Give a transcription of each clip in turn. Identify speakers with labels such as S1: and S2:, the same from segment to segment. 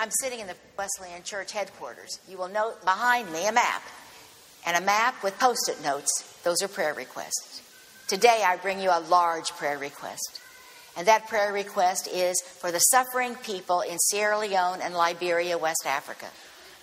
S1: I'm sitting in the Wesleyan Church headquarters. You will note behind me a map, and a map with post it notes. Those are prayer requests. Today, I bring you a large prayer request. And that prayer request is for the suffering people in Sierra Leone and Liberia, West Africa.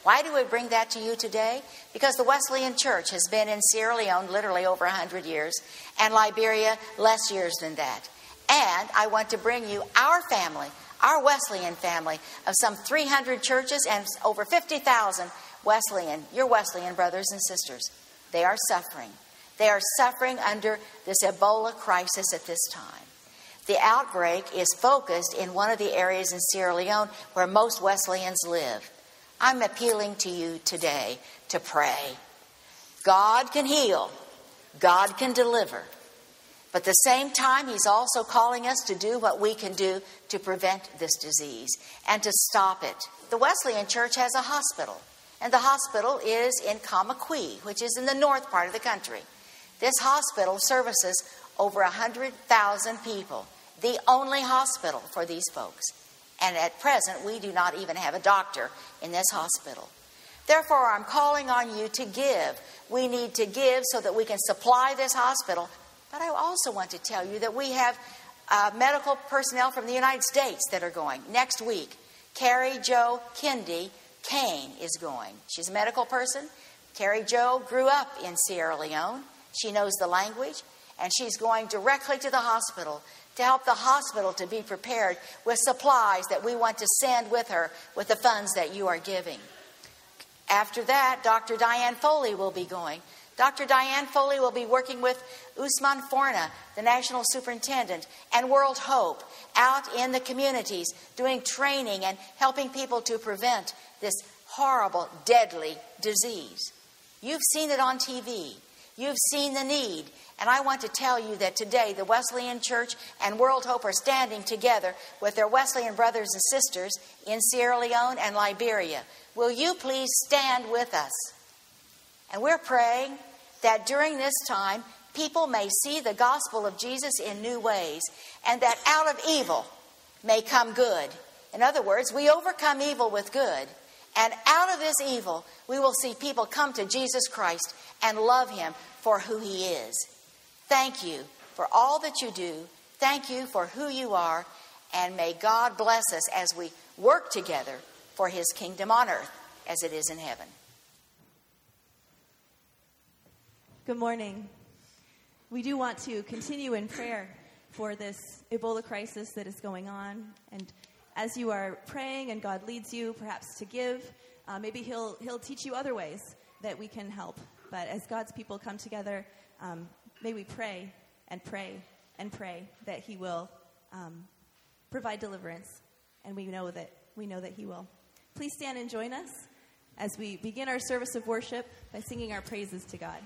S1: Why do we bring that to you today? Because the Wesleyan Church has been in Sierra Leone literally over 100 years, and Liberia less years than that. And I want to bring you our family, our Wesleyan family of some 300 churches and over 50,000 Wesleyan, your Wesleyan brothers and sisters. They are suffering. They are suffering under this Ebola crisis at this time. The outbreak is focused in one of the areas in Sierra Leone where most Wesleyans live. I'm appealing to you today to pray. God can heal, God can deliver. But at the same time, He's also calling us to do what we can do to prevent this disease and to stop it. The Wesleyan Church has a hospital, and the hospital is in Kamakwie, which is in the north part of the country. This hospital services over 100,000 people the only hospital for these folks. And at present, we do not even have a doctor in this hospital. Therefore, I'm calling on you to give. We need to give so that we can supply this hospital. But I also want to tell you that we have uh, medical personnel from the United States that are going next week. Carrie Joe Kendi Kane is going. She's a medical person. Carrie Joe grew up in Sierra Leone. She knows the language, and she's going directly to the hospital to help the hospital to be prepared with supplies that we want to send with her with the funds that you are giving. After that, Dr. Diane Foley will be going. Dr. Diane Foley will be working with Usman Fornah, the national superintendent, and World Hope out in the communities doing training and helping people to prevent this horrible, deadly disease. You've seen it on TV. You've seen the need. And I want to tell you that today the Wesleyan Church and World Hope are standing together with their Wesleyan brothers and sisters in Sierra Leone and Liberia. Will you please stand with us? And we're praying that during this time, people may see the gospel of Jesus in new ways and that out of evil may come good. In other words, we overcome evil with good. And out of this evil, we will see people come to Jesus Christ and love him for who he is. Thank you for all that you do. Thank you for who you are. And may God bless us as we work together for his kingdom on earth as it is in heaven.
S2: Good morning. We do want to continue in prayer for this Ebola crisis that is going on. And as you are praying and God leads you perhaps to give, uh, maybe he'll, he'll teach you other ways that we can help. But as God's people come together, um, may we pray and pray and pray that He will um, provide deliverance, and we know that we know that He will. Please stand and join us as we begin our service of worship by singing our praises to God.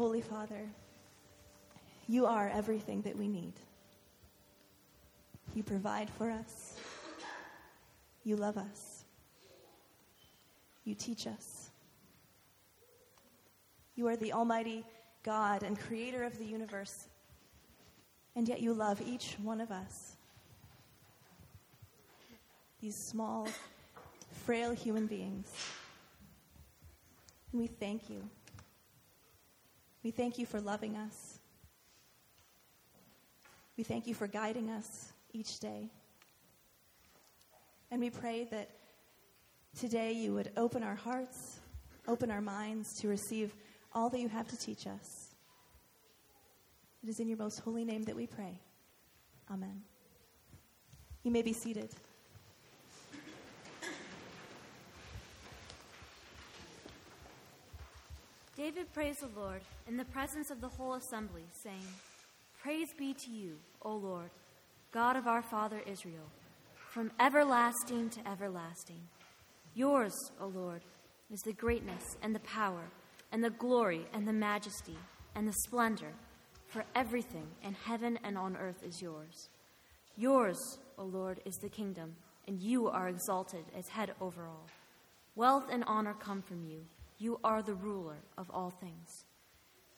S2: Holy Father, you are everything that we need. You provide for us. You love us. You teach us. You are the Almighty God and creator of the universe, and yet you love each one of us. These small, frail human beings. And we thank you. We thank you for loving us. We thank you for guiding us each day. And we pray that today you would open our hearts, open our minds to receive all that you have to teach us. It is in your most holy name that we pray. Amen. You may be seated.
S3: David praised the Lord in the presence of the whole assembly, saying, Praise be to you, O Lord, God of our father Israel, from everlasting to everlasting. Yours, O Lord, is the greatness and the power and the glory and the majesty and the splendor, for everything in heaven and on earth is yours. Yours, O Lord, is the kingdom, and you are exalted as head over all. Wealth and honor come from you. You are the ruler of all things.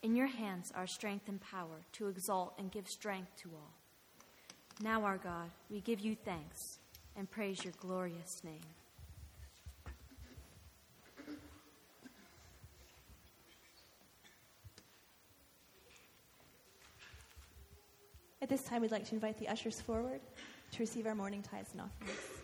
S3: In your hands are strength and power to exalt and give strength to all. Now, our God, we give you thanks and praise your glorious name.
S2: At this time, we'd like to invite the ushers forward to receive our morning tithes and offerings.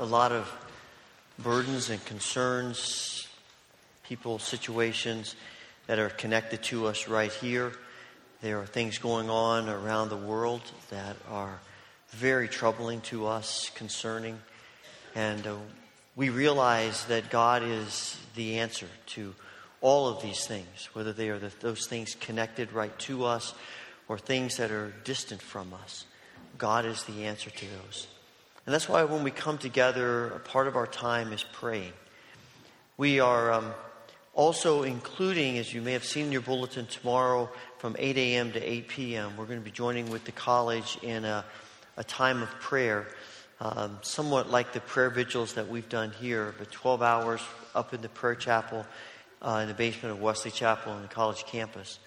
S4: A lot of burdens and concerns, people, situations that are connected to us right here. There are things going on around the world that are very troubling to us, concerning. And uh, we realize that God is the answer to all of these things, whether they are the, those things connected right to us or things that are distant from us. God is the answer to those. And that's why when we come together, a part of our time is praying. We are um, also including, as you may have seen in your bulletin, tomorrow from 8 a.m. to 8 p.m., we're going to be joining with the college in a, a time of prayer, um, somewhat like the prayer vigils that we've done here, but 12 hours up in the prayer chapel uh, in the basement of Wesley Chapel on the college campus.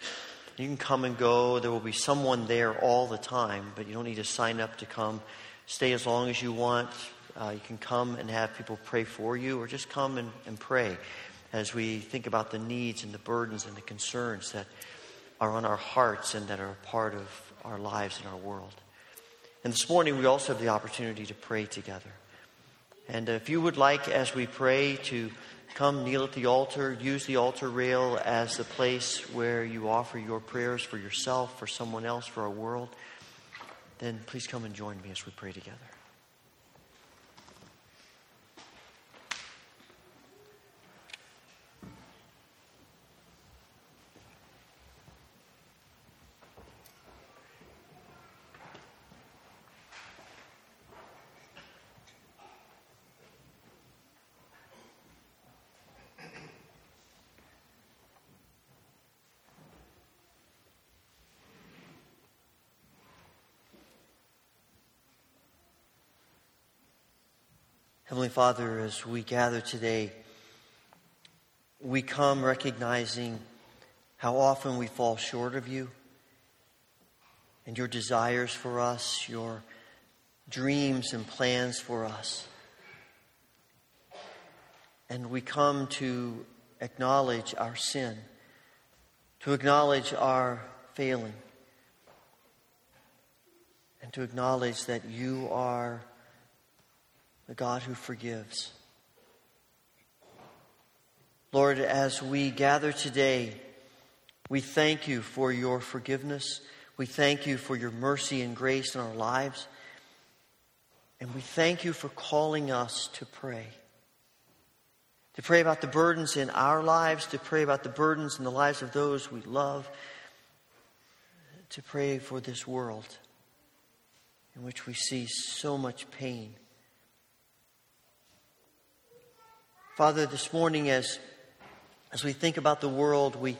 S4: You can come and go. There will be someone there all the time, but you don't need to sign up to come. Stay as long as you want. Uh, you can come and have people pray for you, or just come and, and pray as we think about the needs and the burdens and the concerns that are on our hearts and that are a part of our lives and our world. And this morning, we also have the opportunity to pray together. And if you would like, as we pray, to come kneel at the altar, use the altar rail as the place where you offer your prayers for yourself, for someone else, for our world, then please come and join me as we pray together. Heavenly Father, as we gather today, we come recognizing how often we fall short of you and your desires for us, your dreams and plans for us. And we come to acknowledge our sin, to acknowledge our failing, and to acknowledge that you are the God who forgives. Lord, as we gather today, we thank you for your forgiveness. We thank you for your mercy and grace in our lives. And we thank you for calling us to pray. To pray about the burdens in our lives, to pray about the burdens in the lives of those we love, to pray for this world in which we see so much pain. Father, this morning as, as we think about the world, we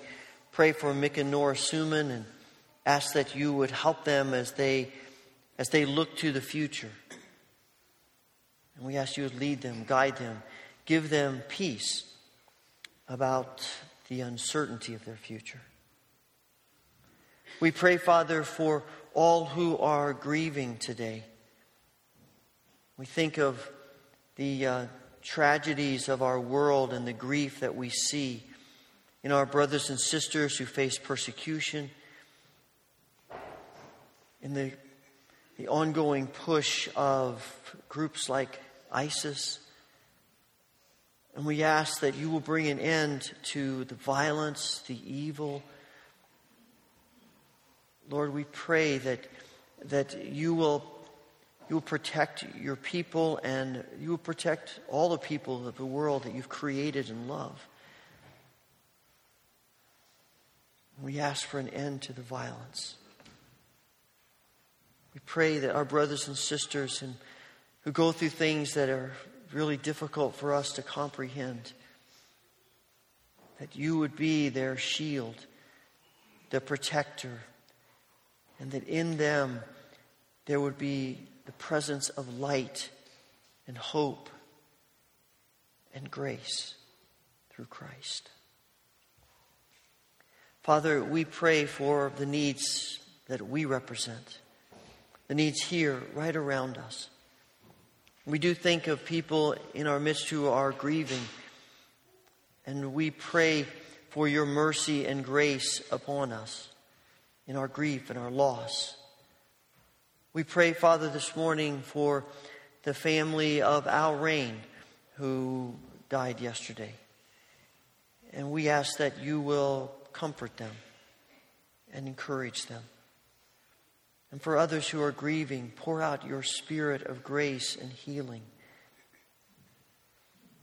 S4: pray for Mick and Nora Suman and ask that you would help them as they, as they look to the future. And we ask you to lead them, guide them, give them peace about the uncertainty of their future. We pray, Father, for all who are grieving today. We think of the uh, tragedies of our world and the grief that we see in our brothers and sisters who face persecution, in the, the ongoing push of groups like ISIS. And we ask that you will bring an end to the violence, the evil. Lord, we pray that, that you, will, you will protect your people and you will protect all the people of the world that you've created and love. We ask for an end to the violence. We pray that our brothers and sisters and who go through things that are really difficult for us to comprehend. That you would be their shield, their protector, and that in them there would be the presence of light and hope and grace through Christ. Father, we pray for the needs that we represent, the needs here, right around us. We do think of people in our midst who are grieving, and we pray for your mercy and grace upon us in our grief and our loss. We pray, Father, this morning for the family of Al Rain, who died yesterday. And we ask that you will comfort them and encourage them. And for others who are grieving, pour out your spirit of grace and healing.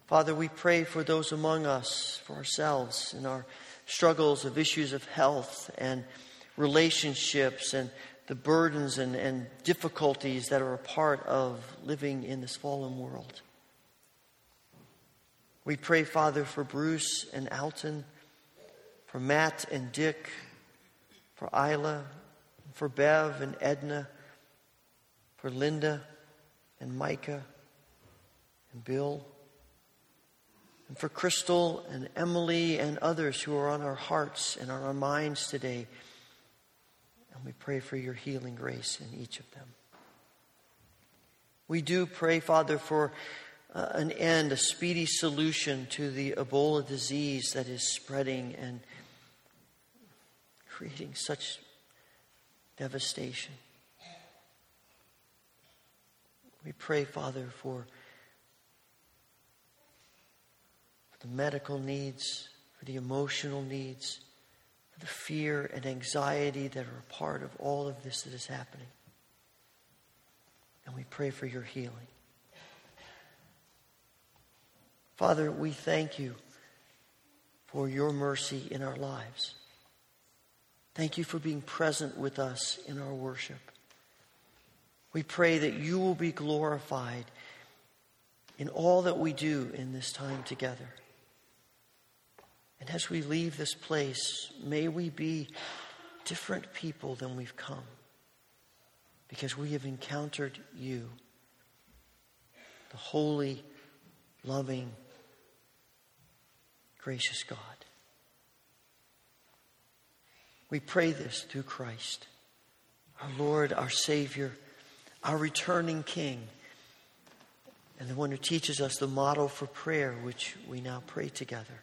S4: Father, we pray for those among us, for ourselves, in our struggles of issues of health and relationships and the burdens and, and difficulties that are a part of living in this fallen world. We pray, Father, for Bruce and Alton, for Matt and Dick, for Isla for Bev and Edna, for Linda and Micah and Bill, and for Crystal and Emily and others who are on our hearts and on our minds today. And we pray for your healing grace in each of them. We do pray, Father, for uh, an end, a speedy solution to the Ebola disease that is spreading and creating such devastation. We pray, Father, for, the medical needs, for the emotional needs, the fear and anxiety that are a part of all of this that is happening. And we pray for your healing. Father, we thank you for your mercy in our lives. Thank you for being present with us in our worship. We pray that you will be glorified in all that we do in this time together. And as we leave this place, may we be different people than we've come because we have encountered you, the holy, loving, gracious God. We pray this through Christ, our Lord, our Savior, our returning King, and the one who teaches us the model for prayer, which we now pray together.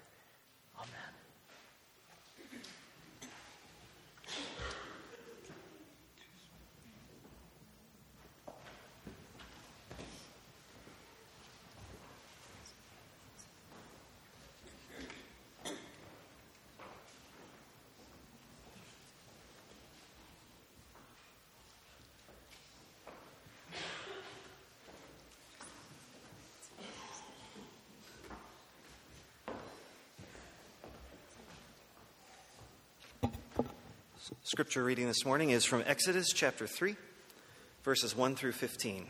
S5: Scripture reading this morning is from Exodus chapter 3, verses 1 through 15.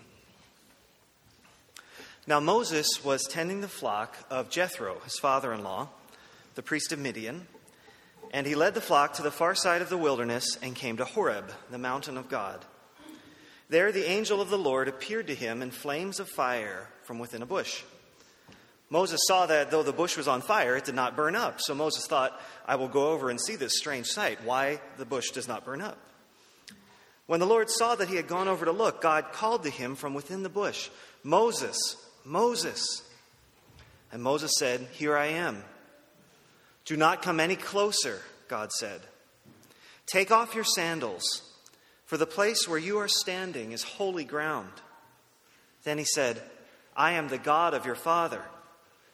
S5: Now Moses was tending the flock of Jethro, his father in law, the priest of Midian, and he led the flock to the far side of the wilderness and came to Horeb, the mountain of God. There the angel of the Lord appeared to him in flames of fire from within a bush. Moses saw that though the bush was on fire, it did not burn up. So Moses thought, I will go over and see this strange sight, why the bush does not burn up. When the Lord saw that he had gone over to look, God called to him from within the bush, Moses, Moses. And Moses said, Here I am. Do not come any closer, God said. Take off your sandals, for the place where you are standing is holy ground. Then he said, I am the God of your father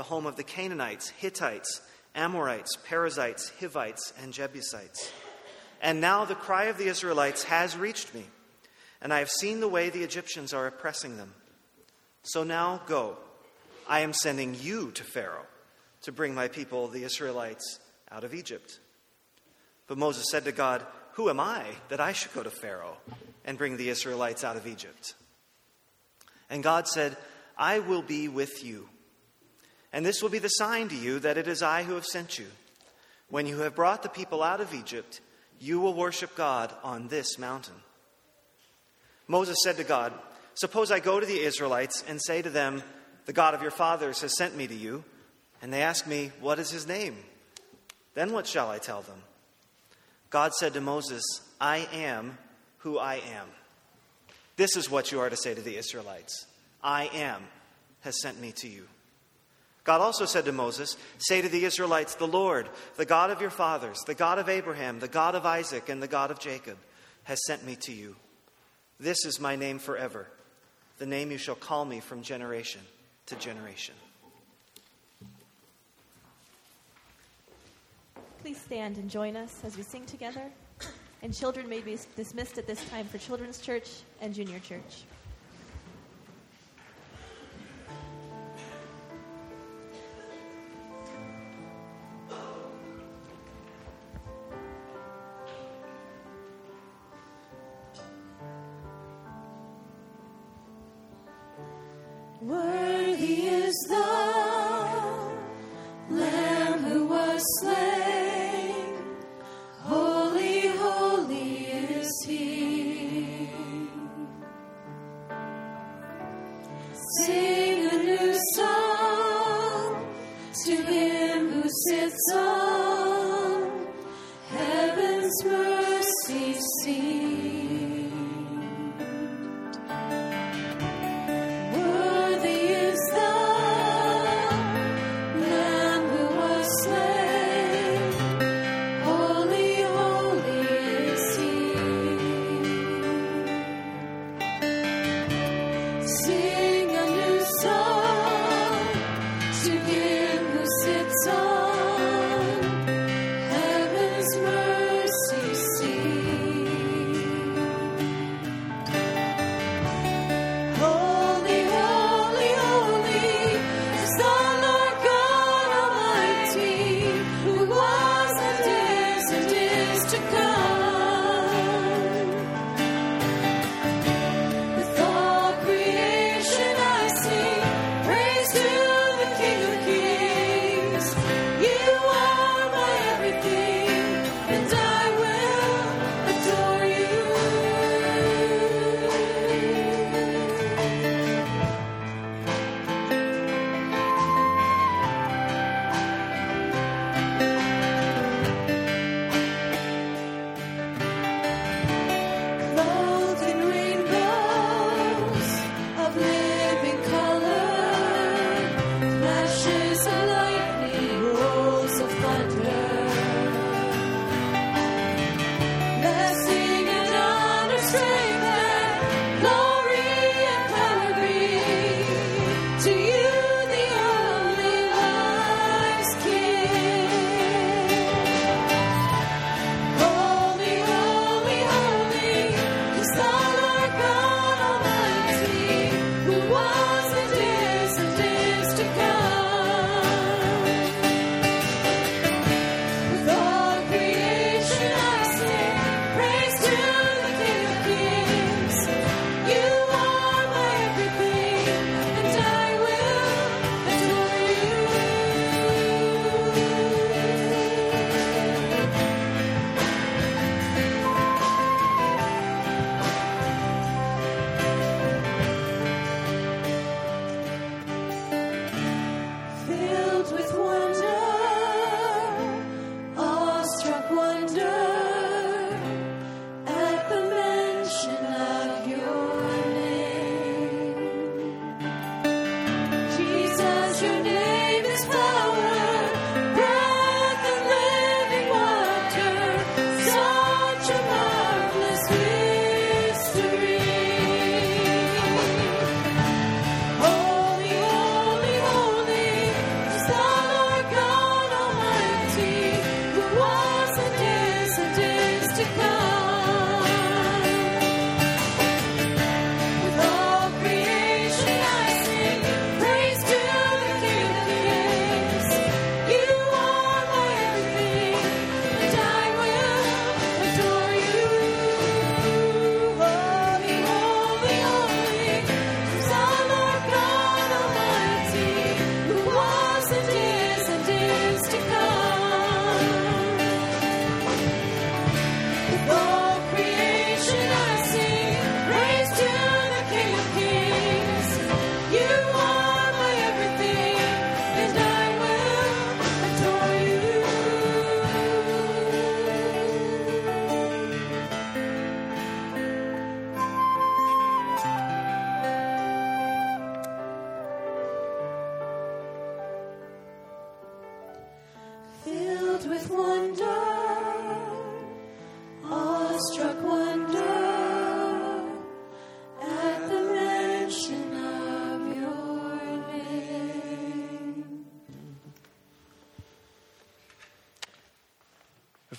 S5: the home of the Canaanites, Hittites, Amorites, Perizzites, Hivites, and Jebusites. And now the cry of the Israelites has reached me, and I have seen the way the Egyptians are oppressing them. So now go. I am sending you to Pharaoh to bring my people, the Israelites, out of Egypt. But Moses said to God, Who am I that I should go to Pharaoh and bring the Israelites out of Egypt? And God said, I will be with you and this will be the sign to you that it is I who have sent you. When you have brought the people out of Egypt, you will worship God on this mountain. Moses said to God, Suppose I go to the Israelites and say to them, The God of your fathers has sent me to you, and they ask me, What is his name? Then what shall I tell them? God said to Moses, I am who I am. This is what you are to say to the Israelites I am has sent me to you. God also said to Moses, Say to the Israelites, The Lord, the God of your fathers, the God of Abraham, the God of Isaac, and the God of Jacob, has sent me to you. This is my name forever, the name you shall call me from generation to generation.
S2: Please stand and join us as we sing together. And children may be dismissed at this time for Children's Church and Junior Church.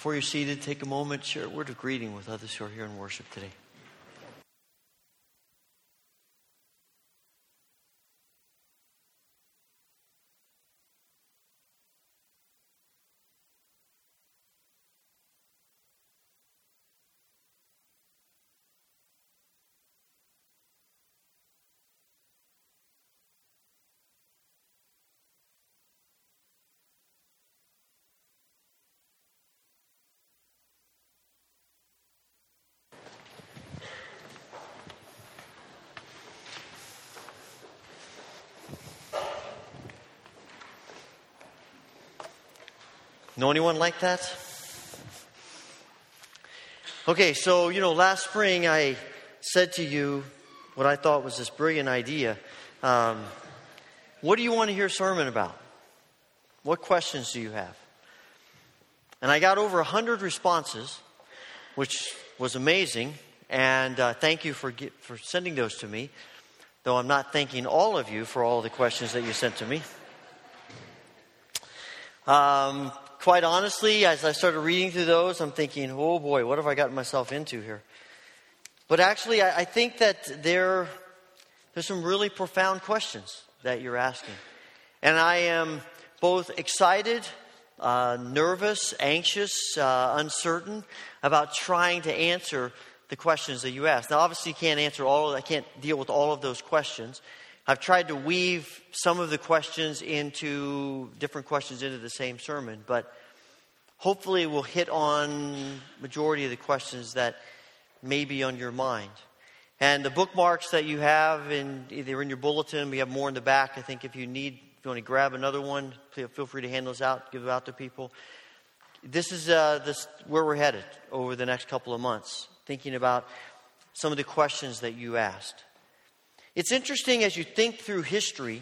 S4: Before you're seated, take a moment, share a word of greeting with others who are here in worship today. Know anyone like that? Okay, so, you know, last spring I said to you what I thought was this brilliant idea. Um, what do you want to hear a sermon about? What questions do you have? And I got over 100 responses, which was amazing. And uh, thank you for, get, for sending those to me, though I'm not thanking all of you for all the questions that you sent to me. Um, quite honestly, as I started reading through those, I'm thinking, oh boy, what have I gotten myself into here? But actually, I, I think that there, there's some really profound questions that you're asking. And I am both excited, uh, nervous, anxious, uh, uncertain about trying to answer the questions that you ask. Now, obviously, you can't answer all, I can't deal with all of those questions. I've tried to weave some of the questions into different questions into the same sermon, but hopefully we'll hit on majority of the questions that may be on your mind. And the bookmarks that you have in either in your bulletin, we have more in the back. I think if you need, if you want to grab another one, feel free to hand those out, give them out to people. This is uh, this, where we're headed over the next couple of months, thinking about some of the questions that you asked. It's interesting as you think through history,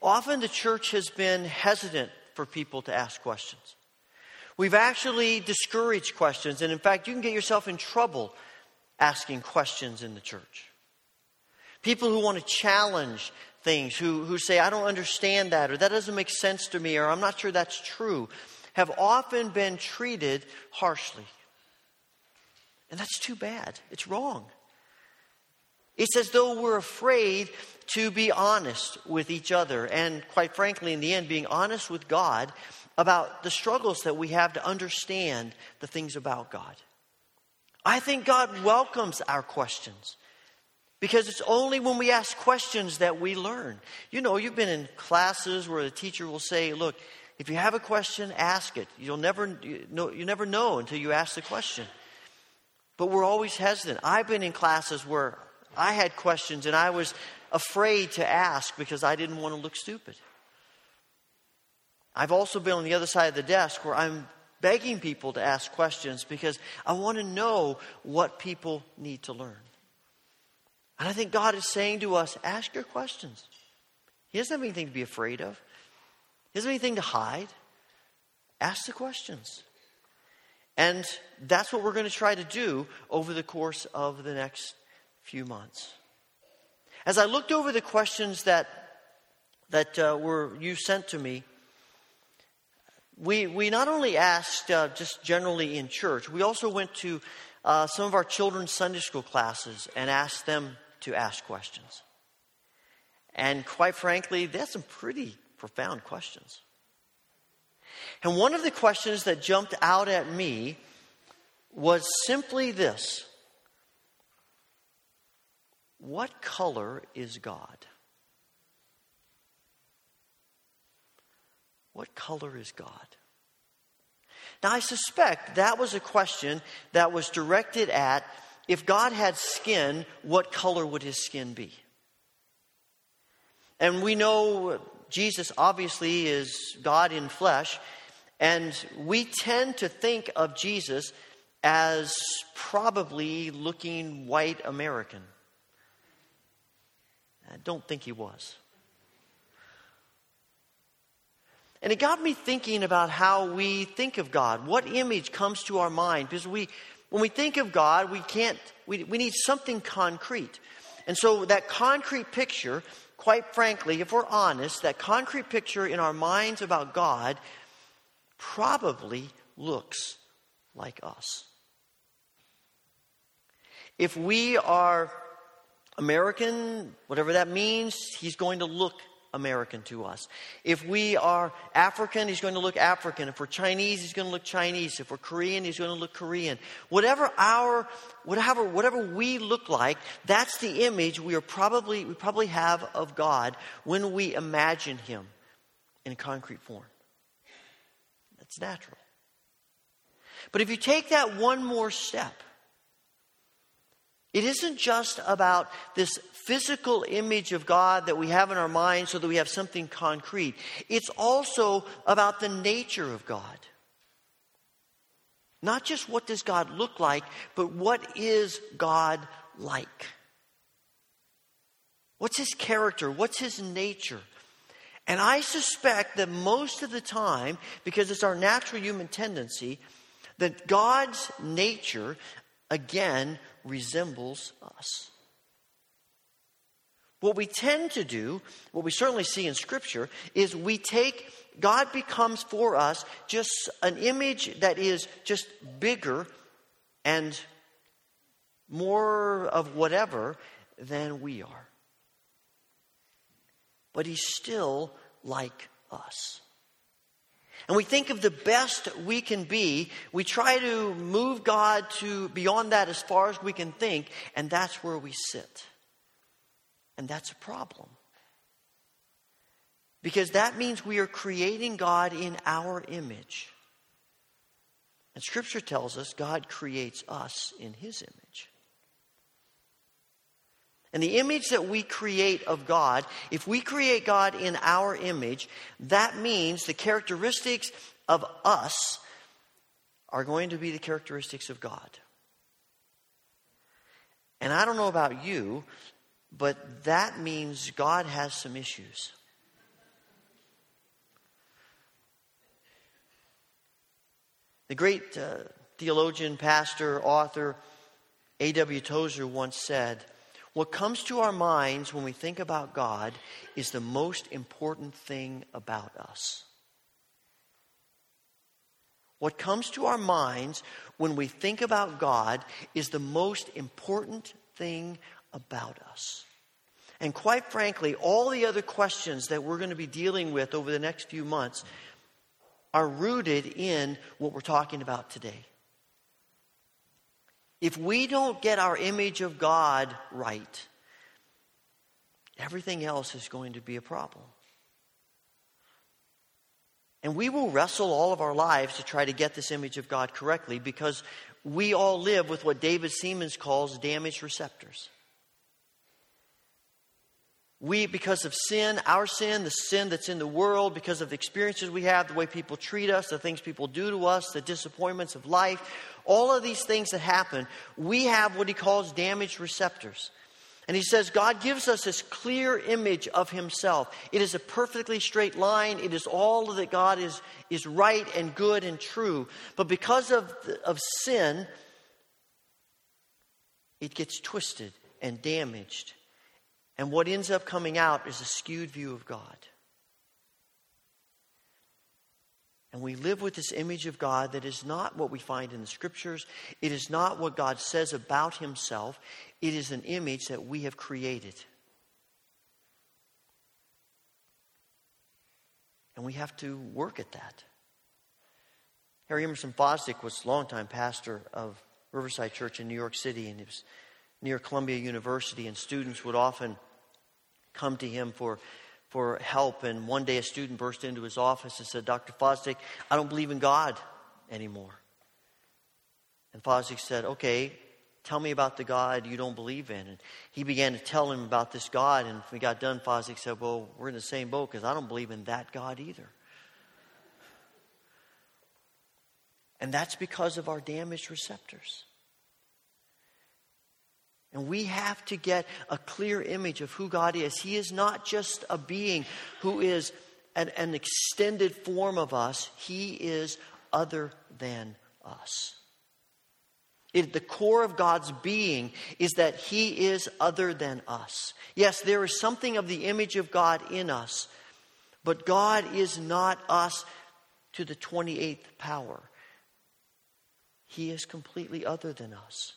S4: often the church has been hesitant for people to ask questions. We've actually discouraged questions, and in fact, you can get yourself in trouble asking questions in the church. People who want to challenge things, who, who say, I don't understand that, or that doesn't make sense to me, or I'm not sure that's true, have often been treated harshly. And that's too bad. It's wrong. It's as though we're afraid to be honest with each other, and quite frankly, in the end, being honest with God about the struggles that we have to understand the things about God. I think God welcomes our questions because it's only when we ask questions that we learn. You know, you've been in classes where the teacher will say, Look, if you have a question, ask it. You'll never, you, know, you never know until you ask the question. But we're always hesitant. I've been in classes where I had questions and I was afraid to ask because I didn't want to look stupid. I've also been on the other side of the desk where I'm begging people to ask questions because I want to know what people need to learn. And I think God is saying to us ask your questions. He doesn't have anything to be afraid of, He doesn't have anything to hide. Ask the questions. And that's what we're going to try to do over the course of the next few months. As I looked over the questions that, that uh, were you sent to me, we, we not only asked uh, just generally in church, we also went to uh, some of our children's Sunday school classes and asked them to ask questions. And quite frankly, they had some pretty profound questions. And one of the questions that jumped out at me was simply this what color is God? What color is God? Now, I suspect that was a question that was directed at if God had skin, what color would his skin be? And we know Jesus obviously is God in flesh, and we tend to think of Jesus as probably looking white American. I don't think he was. And it got me thinking about how we think of God. What image comes to our mind? Because we, when we think of God, we can't, we, we need something concrete. And so that concrete picture, quite frankly, if we're honest, that concrete picture in our minds about God probably looks like us. If we are American, whatever that means, he's going to look American to us. If we are African, he's going to look African. If we're Chinese, he's going to look Chinese. If we're Korean, he's going to look Korean. Whatever our, whatever, whatever we look like, that's the image we are probably, we probably have of God when we imagine him in concrete form. That's natural. But if you take that one more step, it isn't just about this physical image of God that we have in our mind so that we have something concrete. It's also about the nature of God. Not just what does God look like, but what is God like? What's his character? What's his nature? And I suspect that most of the time, because it's our natural human tendency, that God's nature, again, resembles us. What we tend to do, what we certainly see in Scripture, is we take, God becomes for us just an image that is just bigger and more of whatever than we are. But He's still like us and we think of the best we can be, we try to move God to beyond that as far as we can think, and that's where we sit. And that's a problem. Because that means we are creating God in our image. And Scripture tells us God creates us in His image. And the image that we create of God, if we create God in our image, that means the characteristics of us are going to be the characteristics of God. And I don't know about you, but that means God has some issues. The great uh, theologian, pastor, author A.W. Tozer once said, what comes to our minds when we think about God is the most important thing about us. What comes to our minds when we think about God is the most important thing about us. And quite frankly, all the other questions that we're going to be dealing with over the next few months are rooted in what we're talking about today. If we don't get our image of God right, everything else is going to be a problem. And we will wrestle all of our lives to try to get this image of God correctly because we all live with what David Seamands calls damaged receptors. We, because of sin, our sin, the sin that's in the world, because of the experiences we have, the way people treat us, the things people do to us, the disappointments of life, all of these things that happen, we have what he calls damaged receptors. And he says God gives us this clear image of himself. It is a perfectly straight line. It is all that God is, is right and good and true. But because of, of sin, it gets twisted and damaged. And what ends up coming out is a skewed view of God. And we live with this image of God that is not what we find in the scriptures. It is not what God says about himself. It is an image that we have created. And we have to work at that. Harry Emerson Fosdick was a longtime pastor of Riverside Church in New York City, and he was near Columbia University, and students would often come to him for, for help. And one day a student burst into his office and said, Dr. Fosdick, I don't believe in God anymore. And Fosdick said, Okay, tell me about the God you don't believe in. And he began to tell him about this God. And when we got done, Fosdick said, Well, we're in the same boat because I don't believe in that God either. And that's because of our damaged receptors. And we have to get a clear image of who God is. He is not just a being who is an, an extended form of us, he is other than us. It, the core of God's being is that He is other than us. Yes, there is something of the image of God in us, but God is not us to the 28th power. He is completely other than us.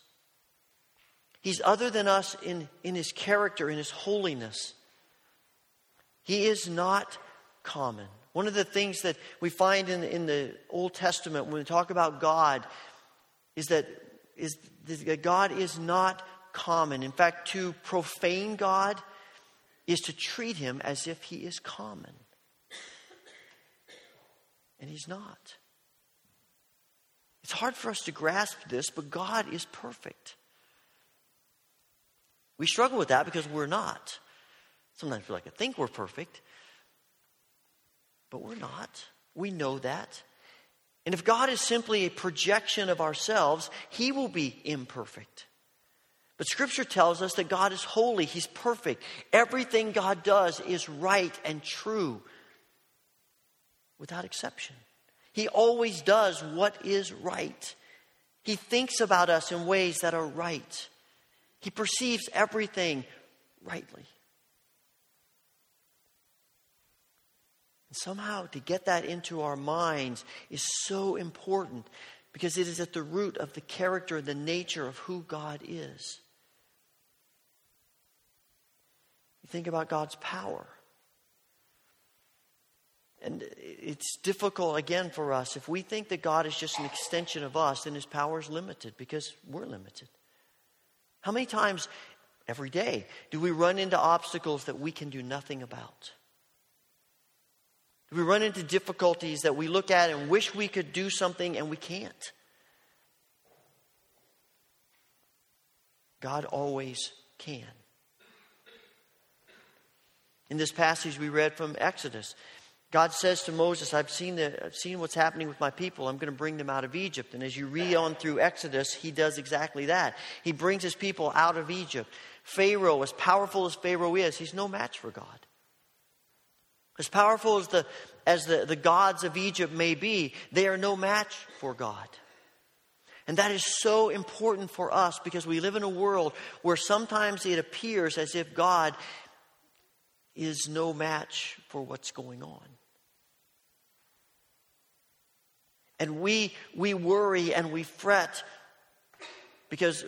S4: He's other than us in, in His character, in His holiness. He is not common. One of the things that we find in, in the Old Testament when we talk about God is that is that God is not common. In fact, to profane God is to treat him as if he is common. And he's not. It's hard for us to grasp this, but God is perfect. We struggle with that because we're not. Sometimes we like to think we're perfect, but we're not. We know that. And if God is simply a projection of ourselves, he will be imperfect. But Scripture tells us that God is holy, He's perfect. Everything God does is right and true, without exception. He always does what is right. He thinks about us in ways that are right. He perceives everything rightly. And somehow to get that into our minds is so important because it is at the root of the character and the nature of who God is. You think about God's power. And it's difficult, again, for us. If we think that God is just an extension of us, then his power is limited because we're limited. How many times every day do we run into obstacles that we can do nothing about? Do we run into difficulties that we look at and wish we could do something and we can't. God always can. In this passage we read from Exodus, God says to Moses, I've seen, the, I've seen what's happening with my people. I'm going to bring them out of Egypt. And as you read on through Exodus, he does exactly that. He brings his people out of Egypt. Pharaoh, as powerful as Pharaoh is, he's no match for God. As powerful as the, as the, the gods of Egypt may be, they are no match for God. And that is so important for us because we live in a world where sometimes it appears as if God is no match for what's going on. And we, we worry and we fret because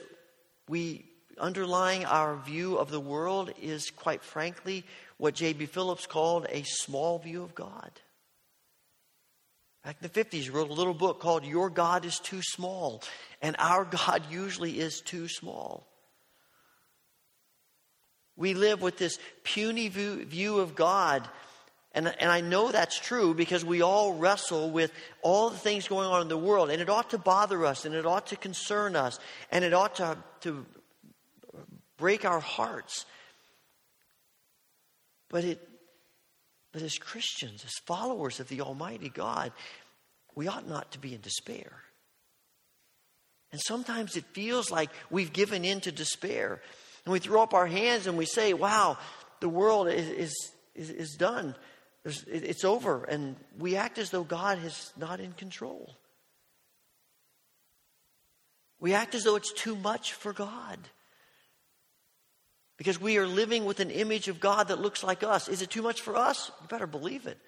S4: we, underlying our view of the world is, quite frankly, what J.B. Phillips called a small view of God. Back in the 50s, he wrote a little book called Your God is Too Small. And our God usually is too small. We live with this puny view, view of God. And, and I know that's true because we all wrestle with all the things going on in the world. And it ought to bother us and it ought to concern us and it ought to, to break our hearts. But it but as Christians, as followers of the Almighty God, we ought not to be in despair. And sometimes it feels like we've given in to despair. And we throw up our hands and we say, wow, the world is, is, is done. It's over. And we act as though God is not in control. We act as though it's too much for God. Because we are living with an image of God that looks like us. Is it too much for us? You better believe it.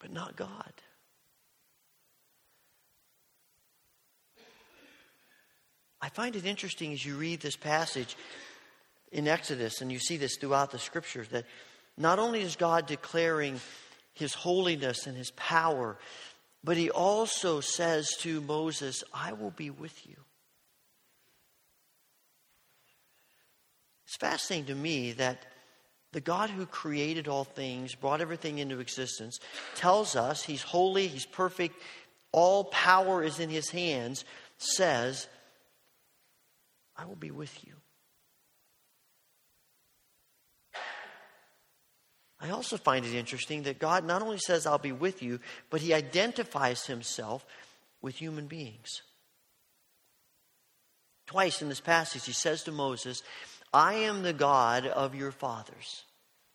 S4: But not God. I find it interesting as you read this passage in Exodus, and you see this throughout the scriptures, that not only is God declaring his holiness and his power, but he also says to Moses, I will be with you. It's fascinating to me that the God who created all things, brought everything into existence, tells us he's holy, he's perfect, all power is in his hands, says, I will be with you. I also find it interesting that God not only says, I'll be with you, but he identifies himself with human beings. Twice in this passage, he says to Moses, I am the God of your fathers,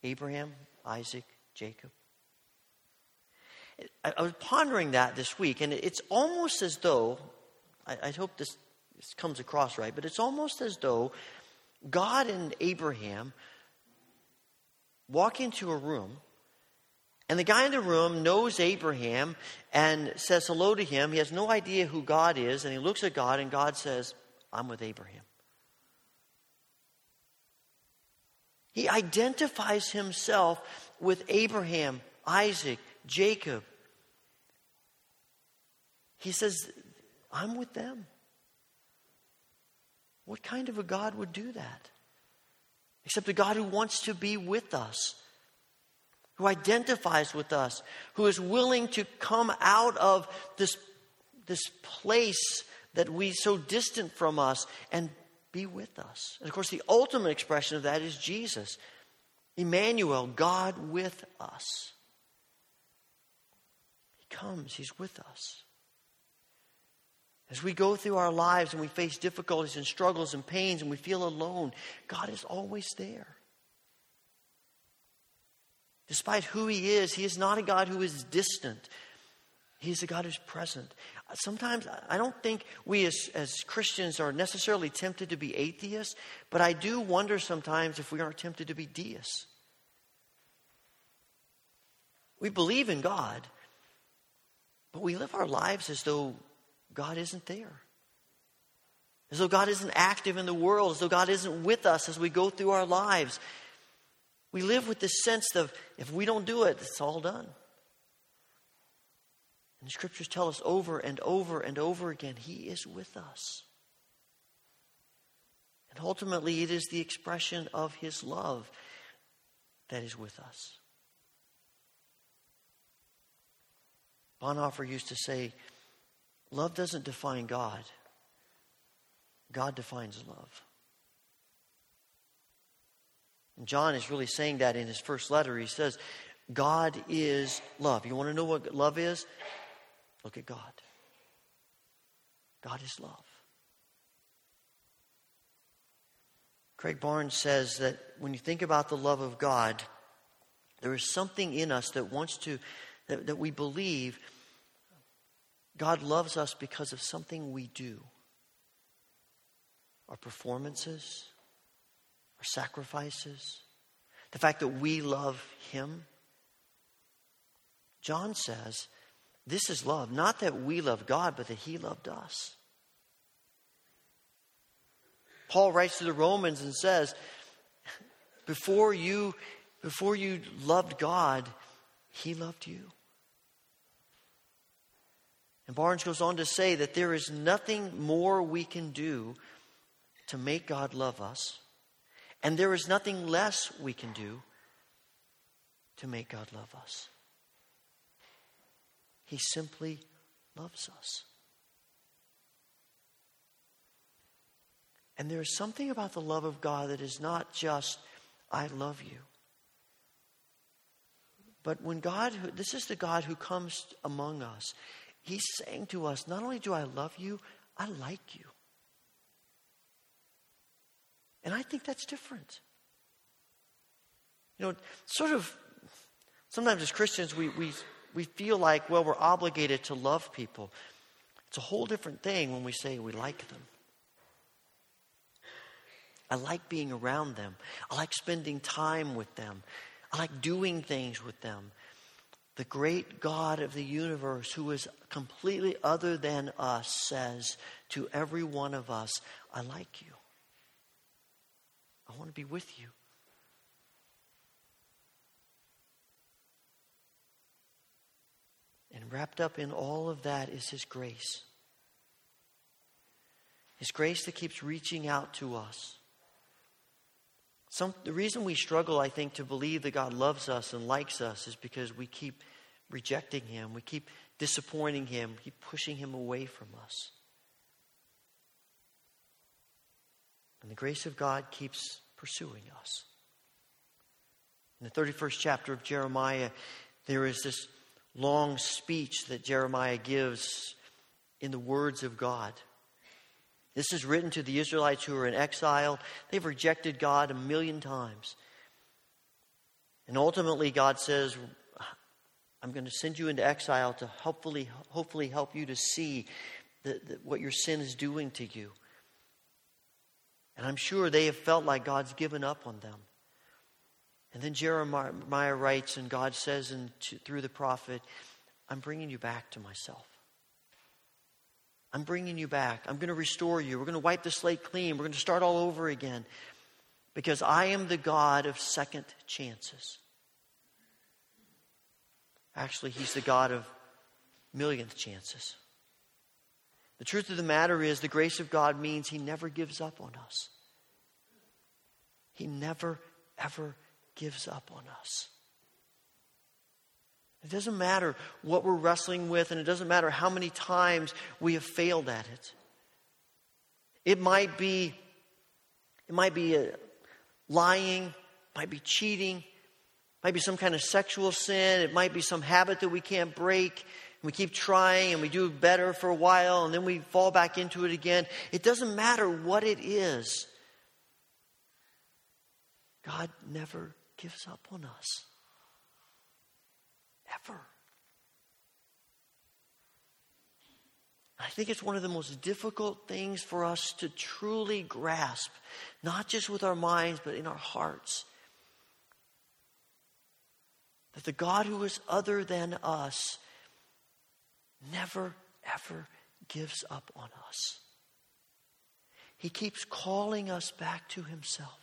S4: Abraham, Isaac, Jacob? I, was pondering that this week, and it's almost as though, I, I hope this, this comes across right, but it's almost as though God and Abraham walk into a room, and the guy in the room knows Abraham and says hello to him. He has no idea who God is, and he looks at God, and God says, I'm with Abraham. He identifies himself with Abraham, Isaac, Jacob. He says, I'm with them. What kind of a God would do that? Except a God who wants to be with us, who identifies with us, who is willing to come out of this, this place that we so distant from us and be with us. And of course, the ultimate expression of that is Jesus. Emmanuel, God with us. He comes, He's with us. As we go through our lives and we face difficulties and struggles and pains and we feel alone, God is always there. Despite who He is, He is not a God who is distant. He's a God who's present. Sometimes I don't think we as, as Christians are necessarily tempted to be atheists, but I do wonder sometimes if we aren't tempted to be deists. We believe in God, but we live our lives as though God isn't there. As though God isn't active in the world, as though God isn't with us as we go through our lives. We live with this sense of if we don't do it, it's all done. And the scriptures tell us over and over and over again He is with us. And ultimately, it is the expression of His love that is with us. Bonhoeffer used to say, Love doesn't define God, God defines love. And John is really saying that in his first letter. He says, God is love. You want to know what love is? Look at God. God is love. Craig Barnes says that when you think about the love of God, there is something in us that wants to, that, that we believe God loves us because of something we do our performances, our sacrifices, the fact that we love Him. John says, This is love, not that we love God, but that He loved us. Paul writes to the Romans and says, Before you, before you loved God, He loved you. And Barnes goes on to say that there is nothing more we can do to make God love us, and there is nothing less we can do to make God love us. He simply loves us. And there is something about the love of God that is not just, I love you. But when God, this is the God who comes among us, He's saying to us, not only do I love you, I like you. And I think that's different. You know, sort of, sometimes as Christians, we, we, we feel like, well, we're obligated to love people. It's a whole different thing when we say we like them. I like being around them. I like spending time with them. I like doing things with them the great God of the universe, who is completely other than us, says to every one of us, I like you. I want to be with you. And wrapped up in all of that is His grace. His grace that keeps reaching out to us. Some, the reason we struggle, I think, to believe that God loves us and likes us is because we keep rejecting Him. We keep disappointing Him, We keep pushing Him away from us. And the grace of God keeps pursuing us. In the 31st chapter of Jeremiah, there is this long speech that Jeremiah gives in the words of God. This is written to the Israelites who are in exile. They've rejected God a million times. And ultimately, God says, I'm going to send you into exile to hopefully, hopefully help you to see the, the, what your sin is doing to you. And I'm sure they have felt like God's given up on them. And then Jeremiah writes, and God says and to, through the prophet, I'm bringing you back to myself. I'm bringing you back. I'm going to restore you. We're going to wipe the slate clean. We're going to start all over again because I am the God of second chances. Actually, He's the God of millionth chances. The truth of the matter is, the grace of God means He never gives up on us. He never, ever gives up on us. It doesn't matter what we're wrestling with, and it doesn't matter how many times we have failed at it. It might be, it might be a lying, might be cheating, might be some kind of sexual sin, it might be some habit that we can't break. And we keep trying and we do better for a while and then we fall back into it again. It doesn't matter what it is. God never gives up on us. Ever. I think it's one of the most difficult things for us to truly grasp, not just with our minds, but in our hearts. That the God who is other than us never, ever gives up on us. He keeps calling us back to Himself.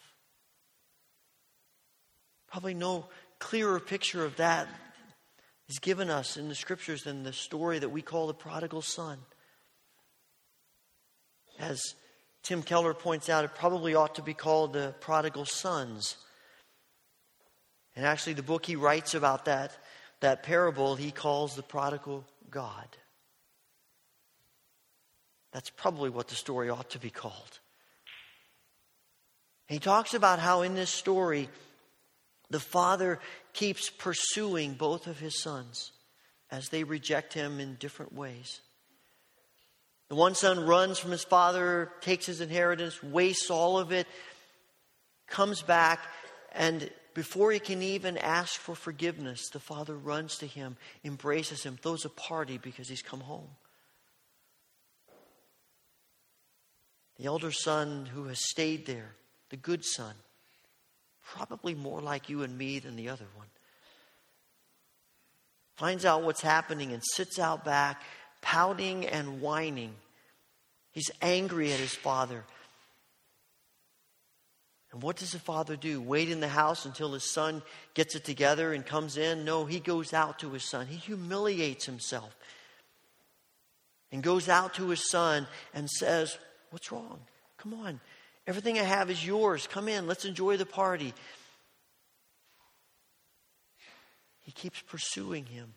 S4: Probably no clearer picture of that is given us in the scriptures than the story that we call the prodigal son. As Tim Keller points out, it probably ought to be called the prodigal sons. And actually, the book he writes about that, that parable, he calls the prodigal God. That's probably what the story ought to be called. He talks about how in this story, the father keeps pursuing both of his sons as they reject him in different ways. The one son runs from his father, takes his inheritance, wastes all of it, comes back, and before he can even ask for forgiveness, the father runs to him, embraces him, throws a party because he's come home. The elder son who has stayed there, the good son, probably more like you and me than the other one. Finds out what's happening and sits out back, pouting and whining. He's angry at his father. And what does the father do? Wait in the house until his son gets it together and comes in? No, he goes out to his son. He humiliates himself and goes out to his son and says, What's wrong? Come on. Everything I have is yours. Come in. Let's enjoy the party. He keeps pursuing him,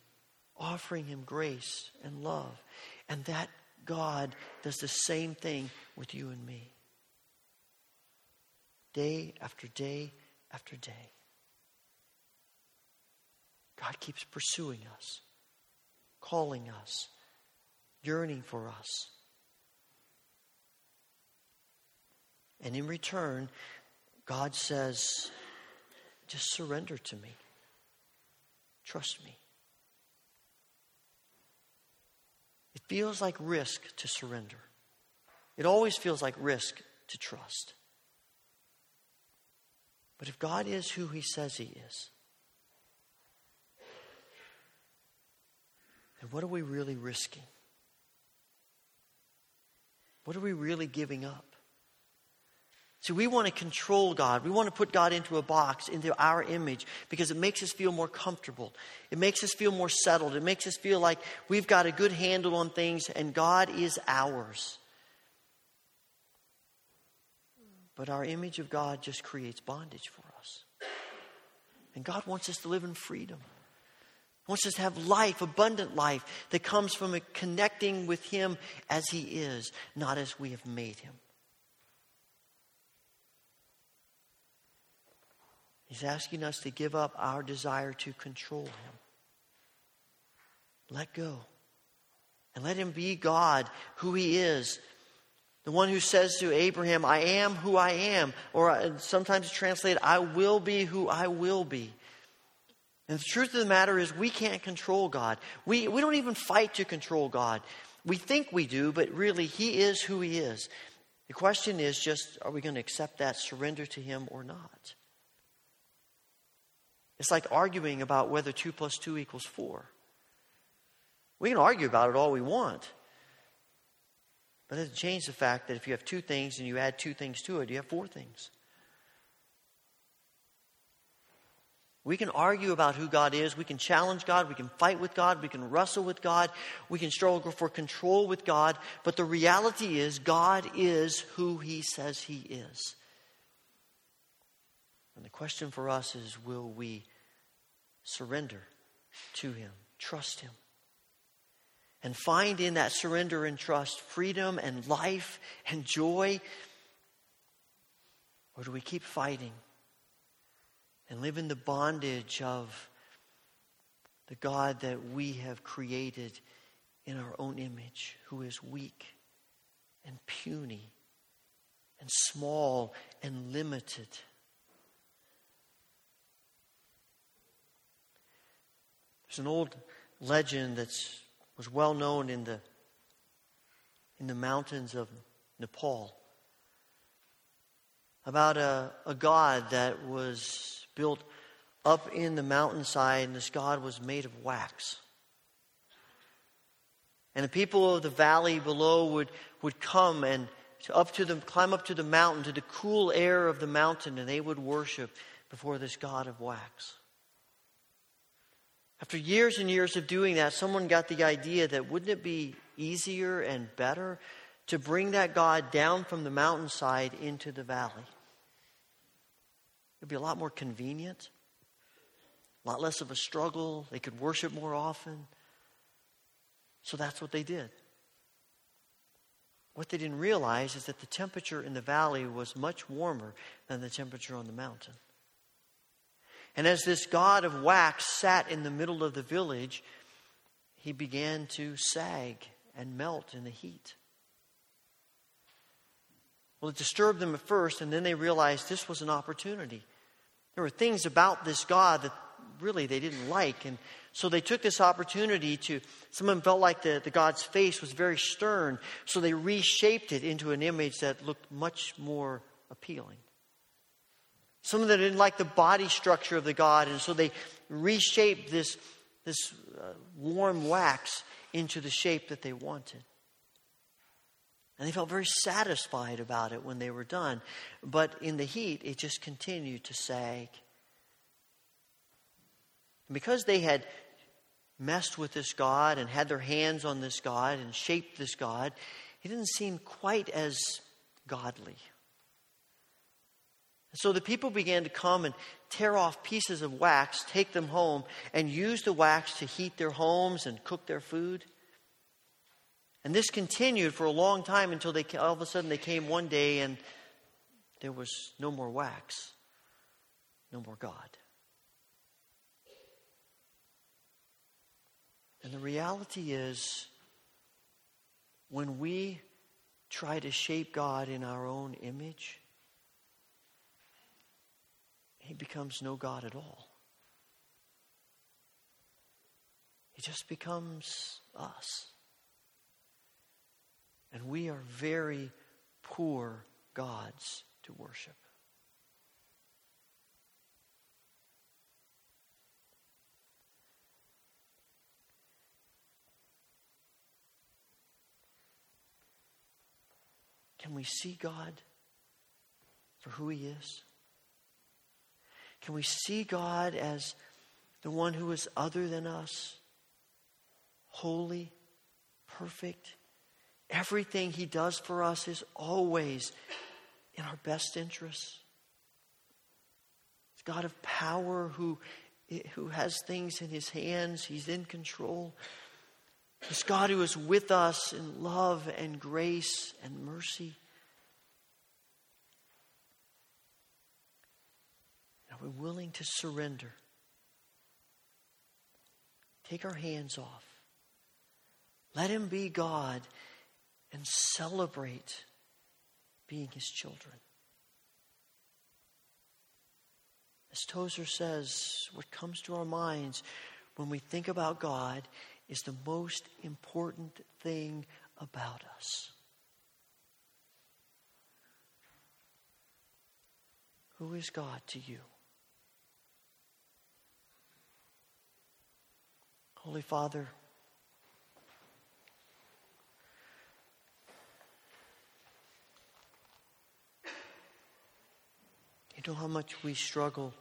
S4: offering him grace and love. And that God does the same thing with you and me. Day after day after day. God keeps pursuing us, calling us, yearning for us. And in return, God says, just surrender to me. Trust me. It feels like risk to surrender. It always feels like risk to trust. But if God is who He says He is, then what are we really risking? What are we really giving up? See, we want to control God. We want to put God into a box, into our image, because it makes us feel more comfortable. It makes us feel more settled. It makes us feel like we've got a good handle on things and God is ours. But our image of God just creates bondage for us. And God wants us to live in freedom. He wants us to have life, abundant life, that comes from connecting with Him as He is, not as we have made Him. He's asking us to give up our desire to control Him. Let go. And let Him be God, who He is. The one who says to Abraham, I am who I am. Or uh, sometimes translated, I will be who I will be. And the truth of the matter is, we can't control God. We, we don't even fight to control God. We think we do, but really, He is who He is. The question is just are we going to accept that, surrender to Him, or not? It's like arguing about whether 2 plus 2 equals 4. We can argue about it all we want. But it doesn't change the fact that if you have two things and you add two things to it, you have four things. We can argue about who God is. We can challenge God. We can fight with God. We can wrestle with God. We can struggle for control with God. But the reality is, God is who He says He is. And the question for us is will we surrender to Him, trust Him? And find in that surrender and trust freedom and life and joy? Or do we keep fighting? and live in the bondage of the God that we have created in our own image, who is weak and puny and small and limited. There's an old legend that was well known in the, in the mountains of Nepal about a, a god that was built up in the mountainside, and this god was made of wax. And the people of the valley below would, would come and up to the, climb up to the mountain, to the cool air of the mountain, and they would worship before this god of wax. After years and years of doing that, someone got the idea that wouldn't it be easier and better to bring that God down from the mountainside into the valley? It'd be a lot more convenient, a lot less of a struggle. They could worship more often. So that's what they did. What they didn't realize is that the temperature in the valley was much warmer than the temperature on the mountain. And as this god of wax sat in the middle of the village, he began to sag and melt in the heat. Well, it disturbed them at first, and then they realized this was an opportunity. There were things about this God that really they didn't like. And so they took this opportunity to, some of them felt like the, the God's face was very stern. So they reshaped it into an image that looked much more appealing. Some of them didn't like the body structure of the God, and so they reshaped this, this uh, warm wax into the shape that they wanted. And they felt very satisfied about it when they were done. But in the heat, it just continued to sag. And because they had messed with this God and had their hands on this God and shaped this God, it didn't seem quite as godly. So the people began to come and tear off pieces of wax, take them home, and use the wax to heat their homes and cook their food. And this continued for a long time until they all of a sudden they came one day and there was no more wax, no more God. And the reality is, when we try to shape God in our own image, he becomes no God at all. He just becomes us. And we are very poor gods to worship. Can we see God for who He is? Can we see God as the one who is other than us, holy, perfect, Everything He does for us is always in our best interests. He's God of power who, who has things in His hands, He's in control. He's God who is with us in love and grace and mercy. Are we willing to surrender? Take our hands off. Let Him be God and celebrate being his children. As Tozer says, what comes to our minds when we think about God is the most important thing about us. Who is God to you? Holy Father, you know how much we struggle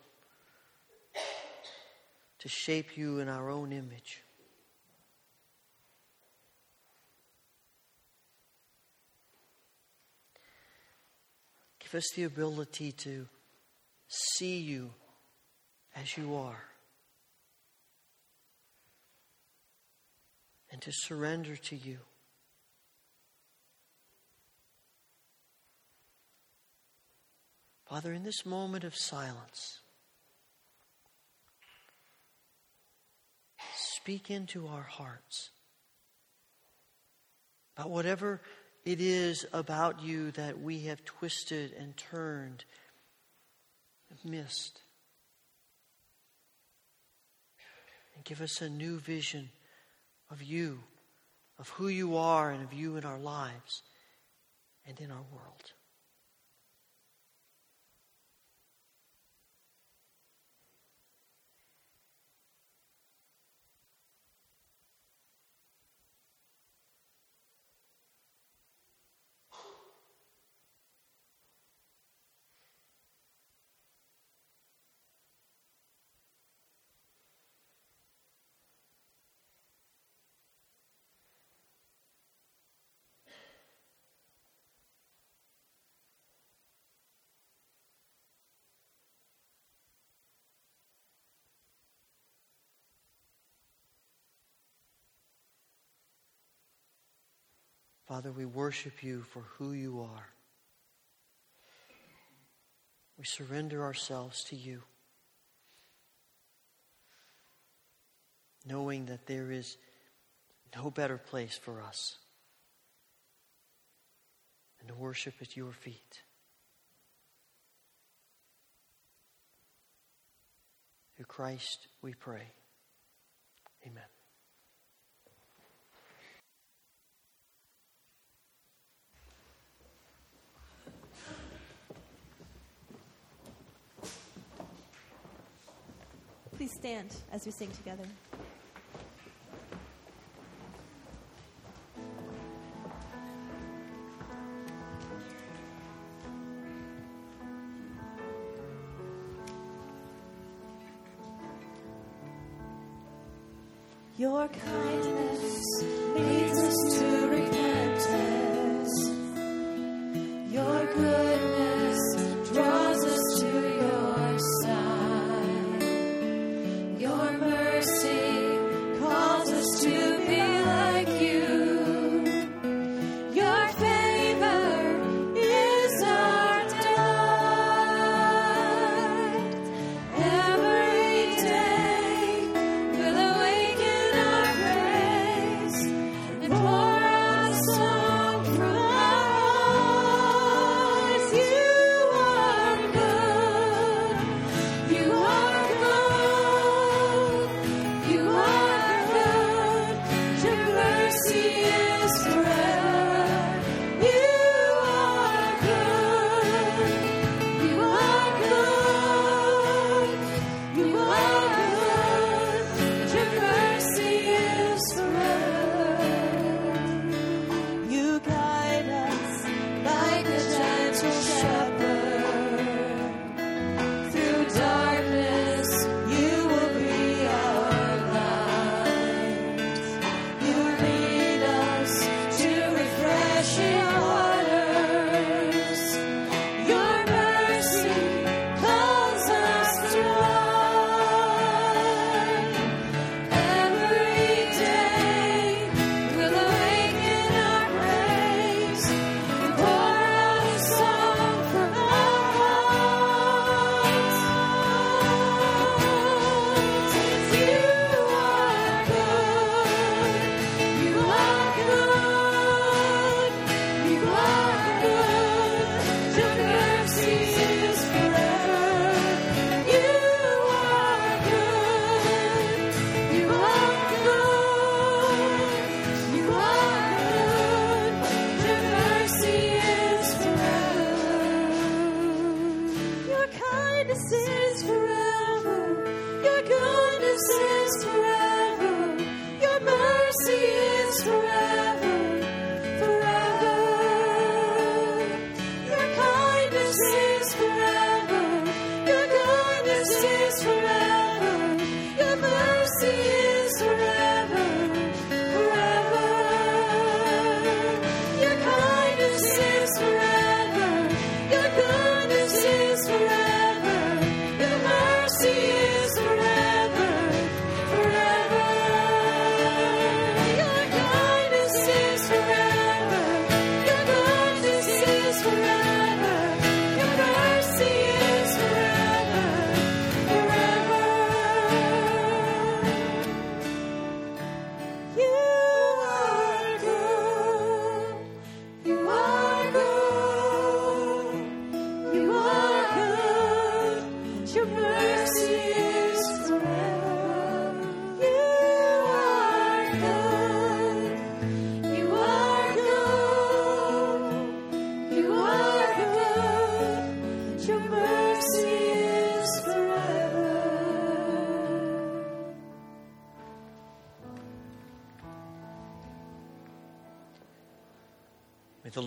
S4: to shape you in our own image. Give us the ability to see you as you are and to surrender to you. Father, in this moment of silence, speak into our hearts about whatever it is about you that we have twisted and turned and missed. And give us a new vision of you, of who you are, and of you in our lives and in our world. Father, we worship you for who you are. We surrender ourselves to you, knowing that there is no better place for us than to worship at your feet. Through Christ we pray. Amen.
S2: Please stand as we sing together.